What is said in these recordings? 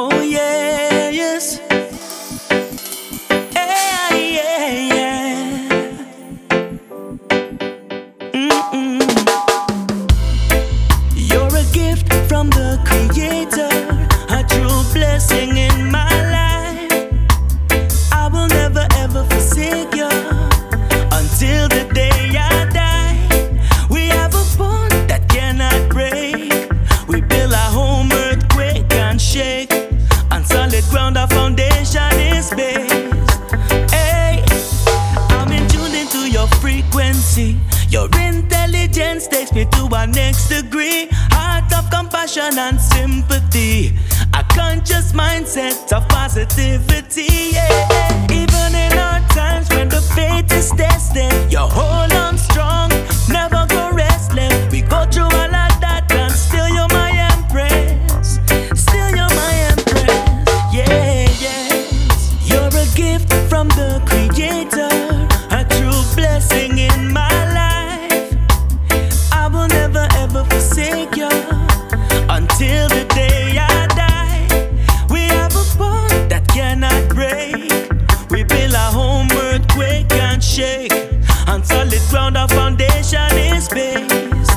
Oh yeah, intelligence takes me to our next degree. Heart of compassion and sympathy. A conscious mindset of positivity. Yeah. Even in our times when the faith is tested, you hold on strong, never go restless. We go through all of that and still you're my empress. Still you're my empress. Yeah, yes. You're a gift from the creator, until the day I die. We have a bond that cannot break. We build a home, earthquake and shake. On solid ground, our foundation is based.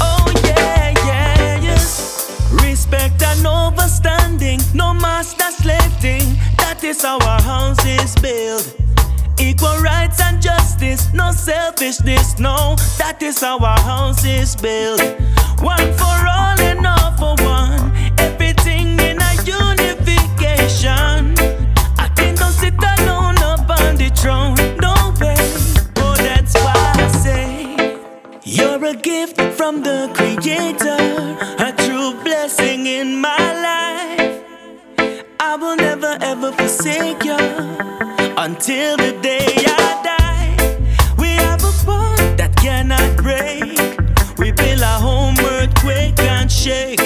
Oh yeah, yeah, yes. Respect and overstanding, no master slave thing. That is how our house is built. Equal rights and justice, no selfishness, no. That is how our house is built. A gift from the Creator, a true blessing in my life. I will never ever forsake you until the day I die. We have a bond that cannot break. We build our home, earthquake and shake.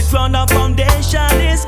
solid ground, our foundation is.